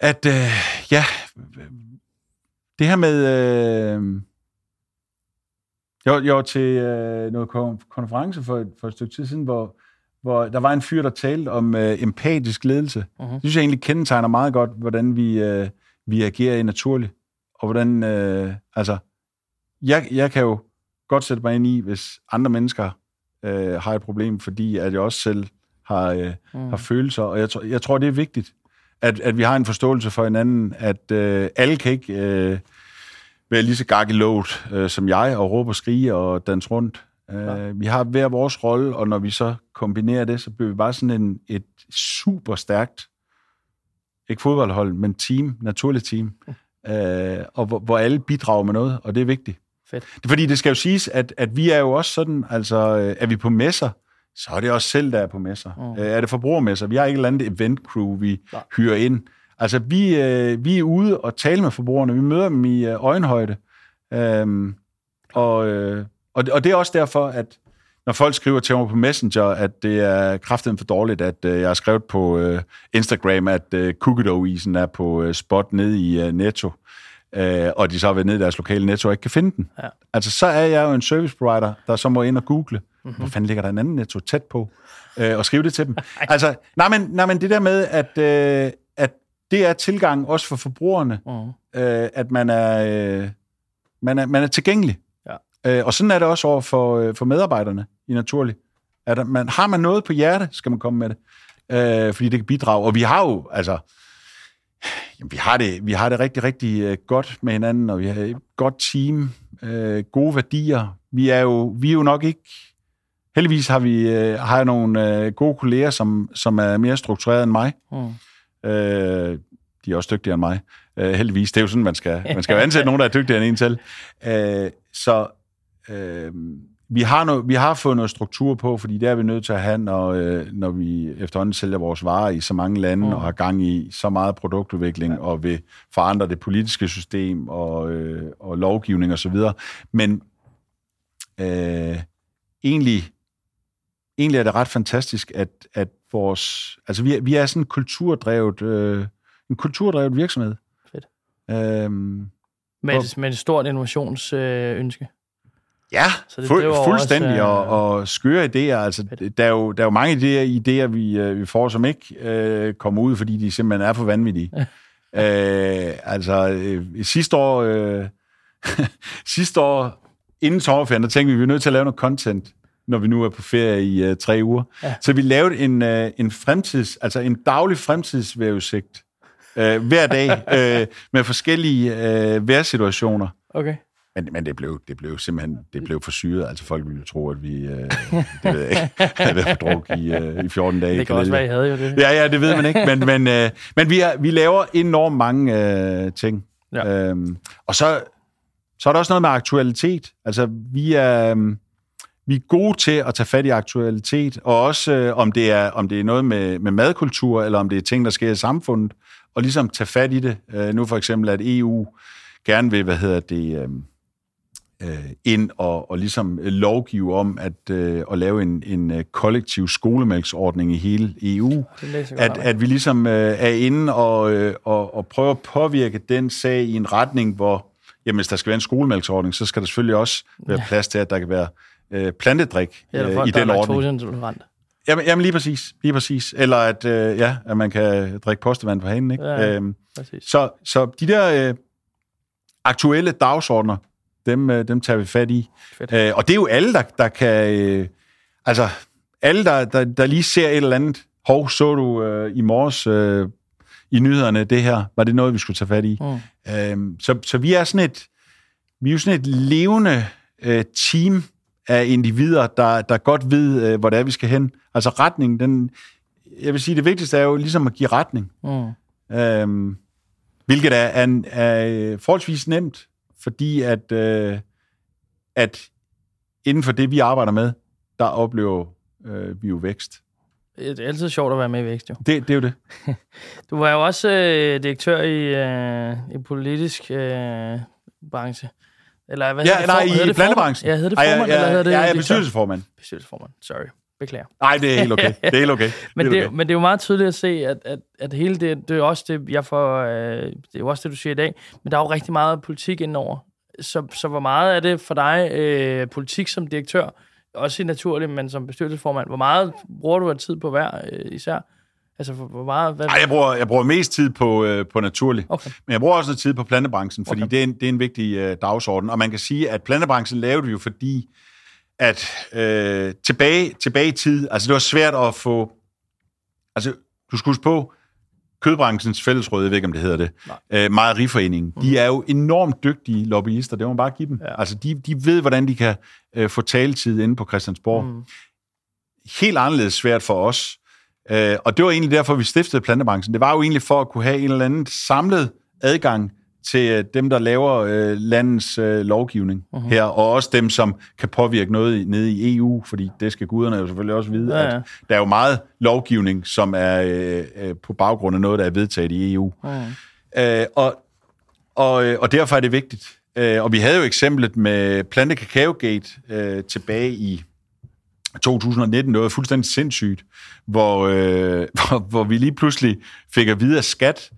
at øh, ja, det her med... Øh, jeg, jeg var til øh, noget konference for, for et stykke tid siden, hvor, hvor der var en fyr, der talte om øh, empatisk ledelse. Uh-huh. Det synes jeg egentlig kendetegner meget godt, hvordan vi, øh, vi agerer i naturligt. Og hvordan, øh, altså, jeg, jeg kan jo godt sætte mig ind i, hvis andre mennesker øh, har et problem, fordi at jeg også selv har, øh, mm. har følelser. Og jeg, jeg tror, det er vigtigt, at, at vi har en forståelse for hinanden, at øh, alle kan ikke øh, være lige så gakkelåt øh, som jeg, og råbe og skrige og danse rundt. Øh, vi har hver vores rolle, og når vi så kombinerer det, så bliver vi bare sådan en, et super stærkt, ikke fodboldhold, men team, naturligt team, mm. øh, og hvor, hvor alle bidrager med noget, og det er vigtigt. Fedt. Fordi, det skal jo siges, at, at vi er jo også sådan, altså, øh, er vi på messer, så er det også selv, der er på messer. Mm. Øh, er det forbrugermesser? Vi har ikke et eller andet event crew, vi ja. hyrer ind. Altså, vi, øh, vi er ude og tale med forbrugerne. Vi møder dem i øh, øjenhøjde. Øhm, og, øh, og, og det er også derfor, at når folk skriver til mig på Messenger, at det er kraftigt for dårligt, at øh, jeg har skrevet på øh, Instagram, at øh, cookie isen er på øh, spot nede i øh, Netto, øh, og de så har været nede i deres lokale Netto og ikke kan finde den. Ja. Altså, så er jeg jo en service provider, der så må ind og google, mm-hmm. hvor fanden ligger der en anden Netto tæt på, øh, og skrive det til dem. altså, nej men, nej, men det der med, at, øh, at det er tilgang også for forbrugerne, mm. øh, at man er, øh, man er, man er tilgængelig. Ja. Øh, og sådan er det også over for, øh, for medarbejderne i Naturlig. At man, har man noget på hjerte, skal man komme med det. Øh, fordi det kan bidrage. Og vi har jo, altså, jamen, vi, har det, vi har det rigtig, rigtig uh, godt med hinanden, og vi har et godt team, uh, gode værdier. Vi er jo, vi er jo nok ikke... Heldigvis har vi uh, har jeg nogle uh, gode kolleger, som, som er mere struktureret end mig. Mm. Uh, de er også dygtigere end mig. Uh, heldigvis. Det er jo sådan, man skal, man skal jo ansætte nogen, der er dygtigere end en selv. Uh, så uh, vi har, no, vi har fået noget struktur på, fordi det er vi nødt til at have, når, øh, når vi efterhånden sælger vores varer i så mange lande, mm. og har gang i så meget produktudvikling, ja. og vil forandre det politiske system, og, øh, og lovgivning osv. Men øh, egentlig, egentlig er det ret fantastisk, at, at vores... Altså, vi er, vi er sådan en kulturdrevet, øh, en kulturdrevet virksomhed. Fedt. Øhm, med, et, med et stort innovationsønske. Øh, Ja, så det, fu- det fuldstændig, også, øh... og, og skøre idéer. Altså, der, er jo, der er jo mange idéer, idéer vi, øh, vi får, som ikke øh, kommer ud, fordi de simpelthen er for vanvittige. øh, altså, øh, sidste år, øh, sidste år, inden sommerferien, der tænkte vi, at vi er nødt til at lave noget content, når vi nu er på ferie i øh, tre uger. Ja. Så vi lavede en, øh, en fremtids, altså en daglig fremtidsvævesigt øh, hver dag, øh, med forskellige øh, vejrsituationer. Okay. Men, men det, blev, det blev simpelthen det blev for syret. Altså folk ville tro, at vi øh, det ved jeg ikke, havde været druk i, øh, i 14 dage. Det kan også være, I havde jo det. Ja, ja, det ved man ikke. Men, men, øh, men vi, er, vi laver enormt mange øh, ting. Ja. Øhm, og så, så er der også noget med aktualitet. Altså vi er... Øh, vi er gode til at tage fat i aktualitet, og også øh, om, det er, om det er noget med, med madkultur, eller om det er ting, der sker i samfundet, og ligesom tage fat i det. Øh, nu for eksempel, at EU gerne vil, hvad hedder det... Øh, øh, ind og, og ligesom lovgive om at, øh, at lave en, en øh, kollektiv skolemælksordning i hele EU. At, at vi ligesom øh, er inde og, øh, og, og prøver at påvirke den sag i en retning, hvor jamen, hvis der skal være en skolemælksordning, så skal der selvfølgelig også være plads til, at der kan være øh, plantedrik øh, folk, i den ordning. Jamen, jamen lige præcis, lige præcis. Eller at, øh, ja, at man kan drikke postevand på hanen. Ikke? Ja, øhm, så, så de der øh, aktuelle dagsordner, dem, øh, dem tager vi fat i. Æ, øh, og det er jo alle, der, der kan... Øh, altså, alle, der, der, der lige ser et eller andet. Hov, så du øh, i morges øh, i nyhederne det her? Var det noget, vi skulle tage fat i? Mm. Æm, så, så vi er sådan et, vi er jo sådan et levende øh, team af individer, der, der godt ved, øh, hvor det er, vi skal hen. Altså retningen, den... Jeg vil sige, det vigtigste er jo ligesom at give retning. Mm. Øhm, hvilket er, er, er forholdsvis nemt, fordi at, øh, at inden for det, vi arbejder med, der oplever øh, vi jo vækst. Det er altid sjovt at være med i vækst, jo. Det, det er jo det. du var jo også øh, direktør i, øh, i politisk øh, branche. Eller hvad ja, nej, det? i blandebranchen. Ja, hedder det formand, ja, ja, eller hedder det Ja, jeg er bestyrelsesformand. Bestyrelsesformand, sorry. Beklager. Nej, det er helt okay. Det er helt okay. men, det er okay. men det er jo meget tydeligt at se, at, at, at hele det, det er også det, jeg får, øh, det er jo også det, du siger i dag, men der er jo rigtig meget politik indover. Så, så hvor meget er det for dig, øh, politik som direktør, også naturligt, men som bestyrelsesformand, hvor meget bruger du af tid på hver øh, især? Altså, hvor meget... Hvad... Ej, jeg, bruger, jeg bruger mest tid på, øh, på naturlig. Okay. Men jeg bruger også noget tid på plantebranchen, fordi okay. det, er en, det er en vigtig øh, dagsorden. Og man kan sige, at plantebranchen lavede vi jo, fordi at øh, tilbage, tilbage i tid, altså det var svært at få... Altså, du skulle huske på, Kødbranchens fællesråd, jeg ved ikke, om det hedder det, øh, Mejeriforeningen, mm. de er jo enormt dygtige lobbyister, det må man bare give dem. Ja. Altså, de, de ved, hvordan de kan øh, få taletid inde på Christiansborg. Mm. Helt anderledes svært for os. Øh, og det var egentlig derfor, vi stiftede plantebranchen. Det var jo egentlig for at kunne have en eller anden samlet adgang til øh, dem, der laver øh, landets øh, lovgivning uh-huh. her, og også dem, som kan påvirke noget i, nede i EU, fordi det skal guderne jo selvfølgelig også vide, ja, ja. at der er jo meget lovgivning, som er øh, øh, på baggrund af noget, der er vedtaget i EU. Uh-huh. Øh, og, og, og derfor er det vigtigt. Øh, og vi havde jo eksemplet med Plante Gate øh, tilbage i 2019, noget fuldstændig sindssygt, hvor, øh, hvor, hvor vi lige pludselig fik at vide af skat,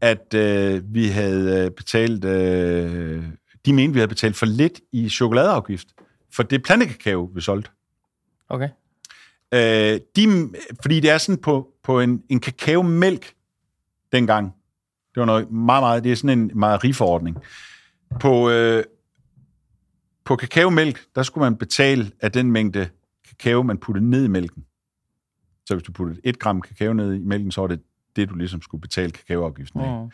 at øh, vi havde øh, betalt, øh, de mente, vi havde betalt for lidt i chokoladeafgift, for det plantekakao, vi solgte. Okay. Øh, de, fordi det er sådan på, på en, en kakaomælk dengang. Det var noget meget, meget, det er sådan en mejeriforordning. På, øh, på kakaomælk, der skulle man betale af den mængde kakao, man puttede ned i mælken. Så hvis du puttede et gram kakao ned i mælken, så var det det, du ligesom skulle betale kakaoafgiften af. Mm.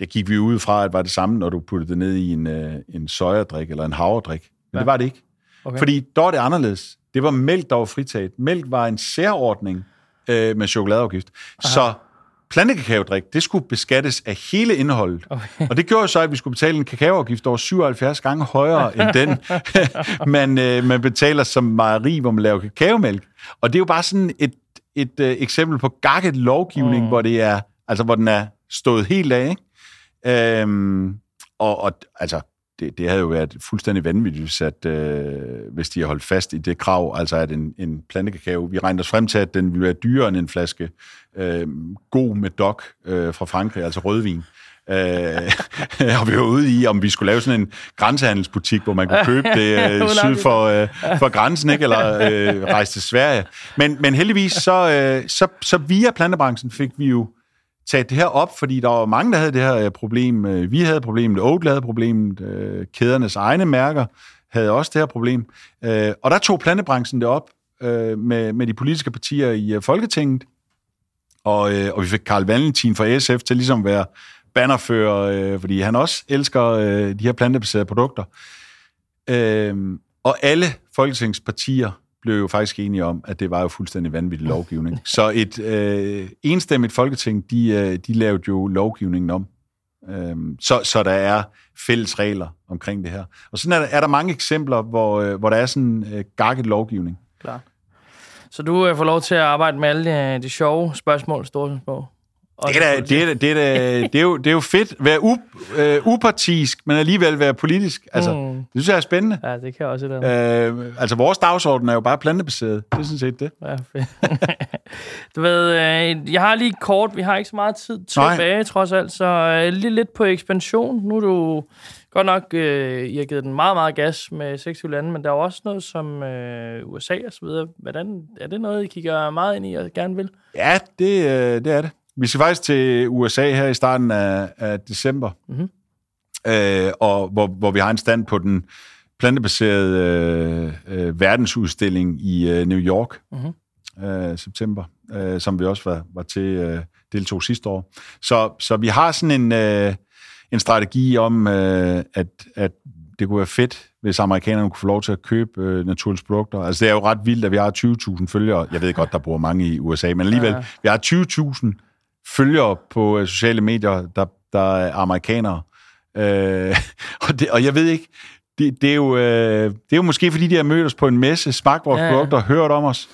Det gik vi ud fra, at var det samme, når du puttede det ned i en, uh, en sojadrik eller en havredrik. Men ja. det var det ikke. Okay. Fordi der var det anderledes. Det var mælk, der var fritaget. Mælk var en særordning uh, med chokoladeafgift. Aha. Så plantekakaodrik, det skulle beskattes af hele indholdet. Okay. Og det gjorde så, at vi skulle betale en kakaoafgift over 77 gange højere end den, man, øh, man betaler som mejeri, hvor man laver kakaomælk. Og det er jo bare sådan et et øh, eksempel på gakket lovgivning, mm. hvor det er, altså hvor den er stået helt af, ikke? Øhm, og, og altså, det, det havde jo været fuldstændig vanvittigt, hvis, at, øh, hvis de har holdt fast i det krav, altså at en, en plantekakao, vi regner os frem til, at den ville være dyrere end en flaske øh, god med dok øh, fra Frankrig, altså rødvin. Øh, og vi var ude i, om vi skulle lave sådan en grænsehandelsbutik, hvor man kunne købe det øh, syd for, øh, for grænsen, ikke? eller øh, rejse til Sverige. Men, men heldigvis, så, øh, så, så via plantebranchen fik vi jo taget det her op, fordi der var mange, der havde det her øh, problem. Øh, vi havde problemet, Oatly havde problemet, øh, kædernes egne mærker havde også det her problem. Øh, og der tog plantebranchen det op øh, med, med de politiske partier i øh, Folketinget, og, øh, og vi fik Karl Valentin fra SF til ligesom at være bannerfører, øh, fordi han også elsker øh, de her plantebaserede produkter. Øh, og alle folketingspartier blev jo faktisk enige om, at det var jo fuldstændig vanvittig lovgivning. Så et øh, enstemmigt folketing, de, øh, de lavede jo lovgivningen om. Øh, så, så der er fælles regler omkring det her. Og sådan er der, er der mange eksempler, hvor, øh, hvor der er sådan øh, gakket lovgivning. Klar. Så du øh, får lov til at arbejde med alle de, de sjove spørgsmål, store små. Det er, da, det, er, det, er det, er jo, det er jo fedt. Være u, øh, upartisk, men alligevel være politisk. Altså, mm. Det synes jeg er spændende. Ja, det kan jeg også. Det. Øh, altså, vores dagsorden er jo bare plantebaseret. Det er sådan set det. Ja, fedt. du ved, øh, jeg har lige kort, vi har ikke så meget tid tilbage, Nej. trods alt, så øh, lige lidt på ekspansion. Nu er du godt nok, øh, I har givet den meget, meget gas med 26 lande, men der er jo også noget som øh, USA og så videre. Hvordan, er det noget, I kigger meget ind i og gerne vil? Ja, det, øh, det er det. Vi skal faktisk til USA her i starten af, af december, mm-hmm. øh, og hvor, hvor vi har en stand på den plantebaserede øh, øh, verdensudstilling i øh, New York, mm-hmm. øh, september, øh, som vi også var, var til øh, deltog sidste år. Så, så vi har sådan en, øh, en strategi om, øh, at, at det kunne være fedt, hvis amerikanerne kunne få lov til at købe øh, naturlige produkter. Altså, det er jo ret vildt, at vi har 20.000 følgere. Jeg ved godt, der bor mange i USA, men alligevel, ja. vi har 20.000 følgere på øh, sociale medier, der, der er amerikanere. Øh, og, det, og jeg ved ikke, det, det, er jo, øh, det er jo måske, fordi de har mødt os på en messe, smagt vores ja. produkter og hørt om os.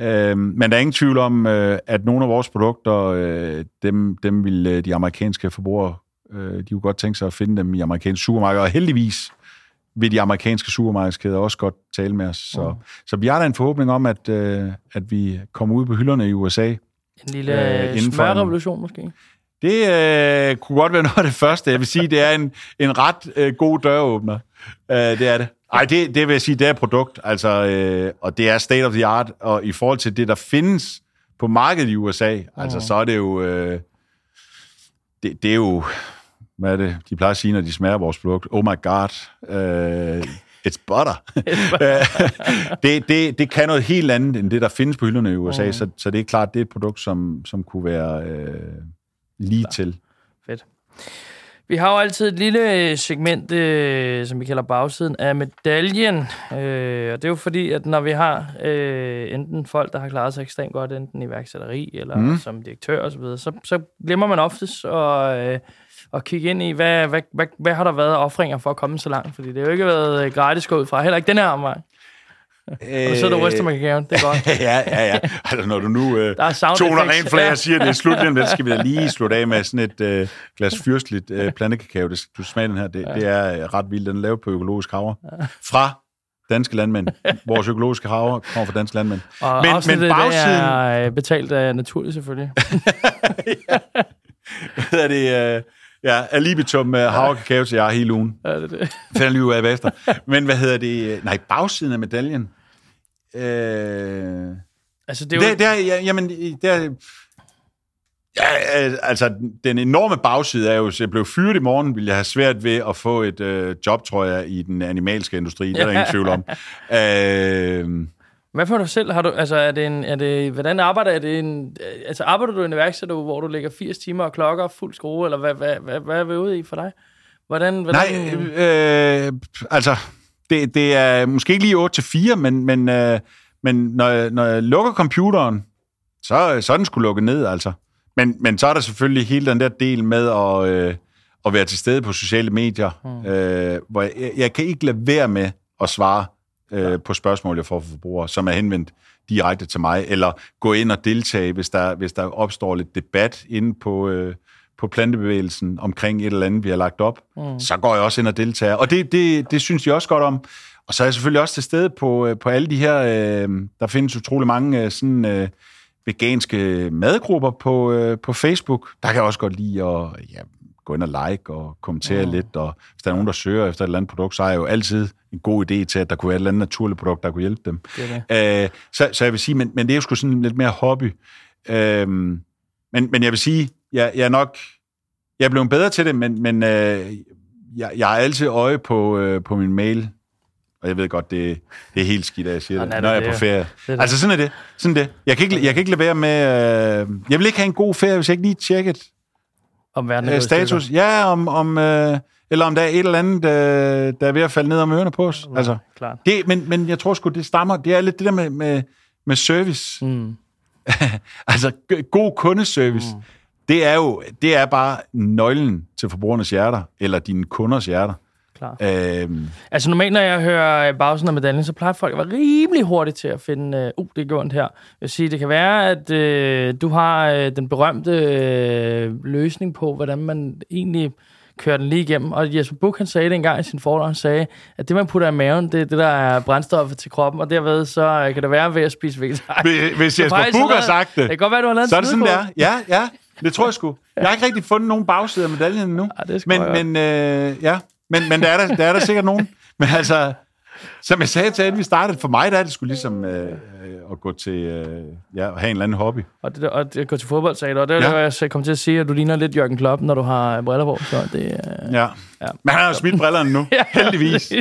Øh, men der er ingen tvivl om, øh, at nogle af vores produkter, øh, dem, dem vil øh, de amerikanske forbrugere, øh, de kunne godt tænke sig at finde dem i amerikanske supermarkeder. Og heldigvis vil de amerikanske supermarkedskæder også godt tale med os. Så, mm. så vi har da en forhåbning om, at, øh, at vi kommer ud på hylderne i USA. En lille øh, smørrevolution måske? Det øh, kunne godt være noget af det første. Jeg vil sige, det er en, en ret øh, god døråbner. Øh, det er det. Ej, det, det vil jeg sige, det er produkt, altså, øh, og det er state of the art, og i forhold til det, der findes på markedet i USA, mm. altså, så er det jo... Øh, det, det er jo... Hvad er det, de plejer at sige, når de smager vores produkt? Oh my god, uh, it's butter. det, det, det kan noget helt andet, end det, der findes på hylderne i USA, mm. så, så det er klart, det er et produkt, som, som kunne være øh, lige Klar. til. Fedt. Vi har jo altid et lille segment, øh, som vi kalder bagsiden af medaljen. Øh, og det er jo fordi, at når vi har øh, enten folk, der har klaret sig ekstremt godt, enten i værksætteri eller mm. som direktør osv., så, så, så glemmer man oftest at, øh, at kigge ind i, hvad, hvad, hvad, hvad har der været offringer for at komme så langt? Fordi det har jo ikke været øh, gratis gået fra, heller ikke den her omvej. Øh, og så du ryster med gaven. Det er godt. ja, ja, ja. Altså, når du nu øh, toner rent flag og siger, det er slutningen, så skal vi da lige slutte af med sådan et øh, glas fyrstligt øh, plantekakao. Det, du smager den her. Det, ja. det er øh, ret vildt. Den er lavet på økologisk havre. Fra danske landmænd. Vores økologiske havre kommer fra danske landmænd. Og men, men bagsiden... er øh, betalt af naturligt, selvfølgelig. ja. Hvad er det? Øh, Ja, alibitum med havre kakao til jer hele ugen. Ja, det er det. Finder lige ud af efter. Men hvad hedder det? Nej, bagsiden af medaljen. Øh, altså, det er jo... Det, det er, ja, jamen, det er... Ja, altså, den enorme bagside er jo, at jeg blev fyret i morgen, ville jeg have svært ved at få et øh, job, tror jeg, i den animalske industri. Det er der ingen tvivl om. øh, hvad for dig selv? Har du, altså, er det en, er det, hvordan arbejder er det en, altså, arbejder du i en iværksætter, hvor du lægger 80 timer og klokker fuld skrue, eller hvad, hvad, hvad, hvad er vi ude i for dig? Hvordan, hvordan... Nej, øh, altså, det, det er måske ikke lige 8 til 4, men, men, øh, men når, jeg, når jeg lukker computeren, så, så er den skulle lukke ned, altså. Men, men så er der selvfølgelig hele den der del med at, øh, at være til stede på sociale medier, mm. øh, hvor jeg, jeg kan ikke lade være med at svare øh, på spørgsmål, jeg får fra forbrugere, som er henvendt direkte til mig, eller gå ind og deltage, hvis der, hvis der opstår lidt debat inde på, øh, på plantebevægelsen omkring et eller andet, vi har lagt op, mm. så går jeg også ind og deltager. Og det, det, det synes jeg også godt om. Og så er jeg selvfølgelig også til stede på, øh, på alle de her, øh, der findes utrolig mange øh, sådan, øh, veganske madgrupper på, øh, på Facebook. Der kan jeg også godt lide at ja, gå ind og like og kommentere mm. lidt, og hvis der er nogen, der søger efter et eller andet produkt, så er jeg jo altid en god idé til, at der kunne være et eller andet naturligt produkt, der kunne hjælpe dem. Det det. Øh, så, så jeg vil sige, men, men det er jo sgu sådan lidt mere hobby. Øh, men, men jeg vil sige, jeg, jeg er nok... Jeg er blevet bedre til det, men, men øh, jeg, jeg har altid øje på, øh, på min mail, og jeg ved godt, det, det er helt skidt, at jeg siger det, når jeg er på ferie. Det er altså, sådan er det. Sådan det. Jeg, kan ikke, jeg kan ikke lade være med... Øh, jeg vil ikke have en god ferie, hvis jeg ikke lige tjekker om verden er status. Ja, om, om, øh, eller om der er et eller andet, øh, der er ved at falde ned om ørerne på os. Ja, altså, klart. Det, men, men jeg tror sgu, det stammer, det er lidt det der med, med, med service. Mm. altså, god kundeservice. Mm. Det er jo, det er bare nøglen til forbrugernes hjerter, eller dine kunders hjerter. Klar. Øhm. Altså normalt, når jeg hører bagsiden af medaljen, så plejer folk at være rimelig hurtigt til at finde, uh, uh det er gjort her. Jeg vil sige, det kan være, at uh, du har uh, den berømte uh, løsning på, hvordan man egentlig kører den lige igennem. Og Jesper Buch, han sagde det engang i sin foredrag, han sagde, at det, man putter i maven, det er det, der er brændstoffet til kroppen, og derved så kan det være ved at spise vegetar. Hvis Jesper Buch har sagt det, det kan godt være, du har lavet så er det sådan, der. Ja, ja. Det tror jeg sgu. Jeg har ikke rigtig fundet nogen bagside af medaljen endnu. Ja, det men, men øh, ja, men, men der, er der, der er der sikkert nogen. Men altså, som jeg sagde til at vi startede, for mig der er det skulle ligesom øh, at gå til, øh, ja, at have en eller anden hobby. Og det, og det, gå til fodbold, sagde du, og det er ja. jeg kom til at sige, at du ligner lidt Jørgen Klopp, når du har briller på. Så det, øh, ja. ja. Men han har jo smidt brillerne nu, ja, heldigvis.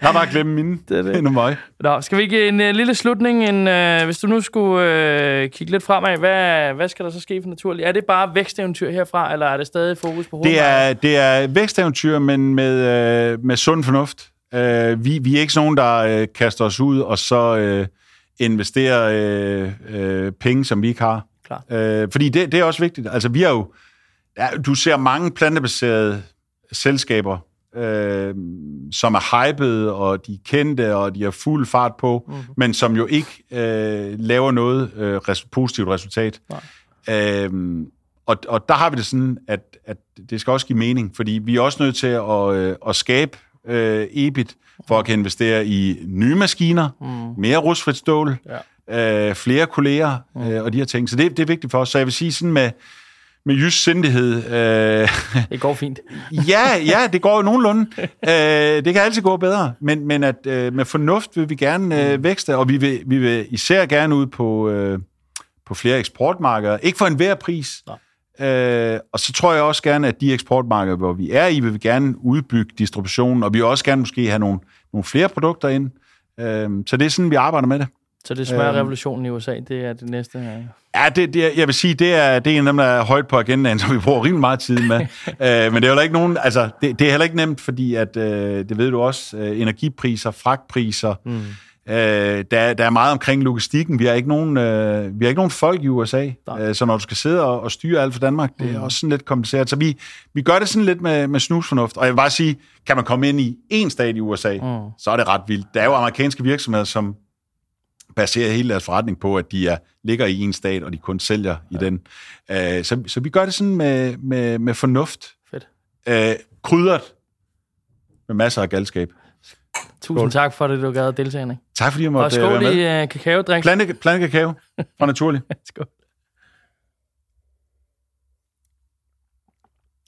Jeg har bare glemt mine. Det er det. Endnu mig. Nå, skal vi ikke en uh, lille slutning? En, uh, hvis du nu skulle uh, kigge lidt fremad, hvad, hvad skal der så ske for naturligt? Er det bare væksteventyr herfra, eller er det stadig fokus på hovedet? Det er, det er væksteventyr, men med, uh, med sund fornuft. Uh, vi, vi er ikke sådan nogen, der uh, kaster os ud, og så... Uh, investere øh, øh, penge, som vi ikke har. Klar. Øh, fordi det, det er også vigtigt. Altså, vi har jo... Ja, du ser mange plantebaserede selskaber, øh, som er hypede, og de er kendte, og de har fuld fart på, mm-hmm. men som jo ikke øh, laver noget øh, res- positivt resultat. Øh, og, og der har vi det sådan, at, at det skal også give mening, fordi vi er også nødt til at, øh, at skabe øh, EBIT, for at kan investere i nye maskiner, mm. mere rustfrit stål, ja. øh, flere kolleger mm. øh, og de her ting. Så det, det er vigtigt for os. Så jeg vil sige sådan med, med jysk sindighed. Øh, det går fint. ja, ja, det går jo nogenlunde. øh, det kan altid gå bedre, men, men at øh, med fornuft vil vi gerne øh, mm. vækste, og vi vil, vi vil især gerne ud på, øh, på flere eksportmarkeder. Ikke for enhver pris. Øh, og så tror jeg også gerne, at de eksportmarkeder, hvor vi er i, vil vi gerne udbygge distributionen, og vi vil også gerne måske have nogle, nogle flere produkter ind. Øh, så det er sådan, vi arbejder med det. Så det smør revolutionen i USA, det er det næste her? Ja, det, det, jeg vil sige, det er, det er en af dem, der er højt på agendaen, som vi bruger rimelig meget tid med. øh, men det er jo ikke nogen, altså, det, det er heller ikke nemt, fordi at, øh, det ved du også, øh, energipriser, fragtpriser, mm. Øh, der, der er meget omkring logistikken. Vi har ikke nogen, øh, vi har ikke nogen folk i USA, øh, så når du skal sidde og, og styre alt for Danmark, det er mm. også sådan lidt kompliceret. Så vi, vi gør det sådan lidt med, med snusfornuft. Og jeg vil bare sige, kan man komme ind i en stat i USA, mm. så er det ret vildt. Der er jo amerikanske virksomheder, som baserer hele deres forretning på, at de er, ligger i en stat, og de kun sælger ja. i den. Uh, så, så vi gør det sådan med, med, med fornuft. Fedt. Uh, krydret med masser af galskab. Tusind skål. tak for det, du gad at deltage, Henrik. Tak fordi jeg måtte Og skål være med. i uh, kakao-drink. Plante, plante kakao fra Naturlig. skål.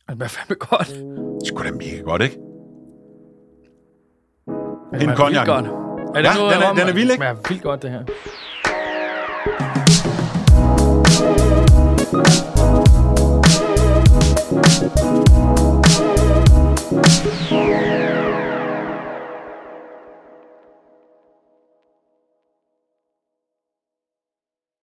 Det er fandme godt. Det skulle da mega godt, ikke? En konjak. Er det noget, den, er, den er vild, ikke? Ja, vildt godt, det her.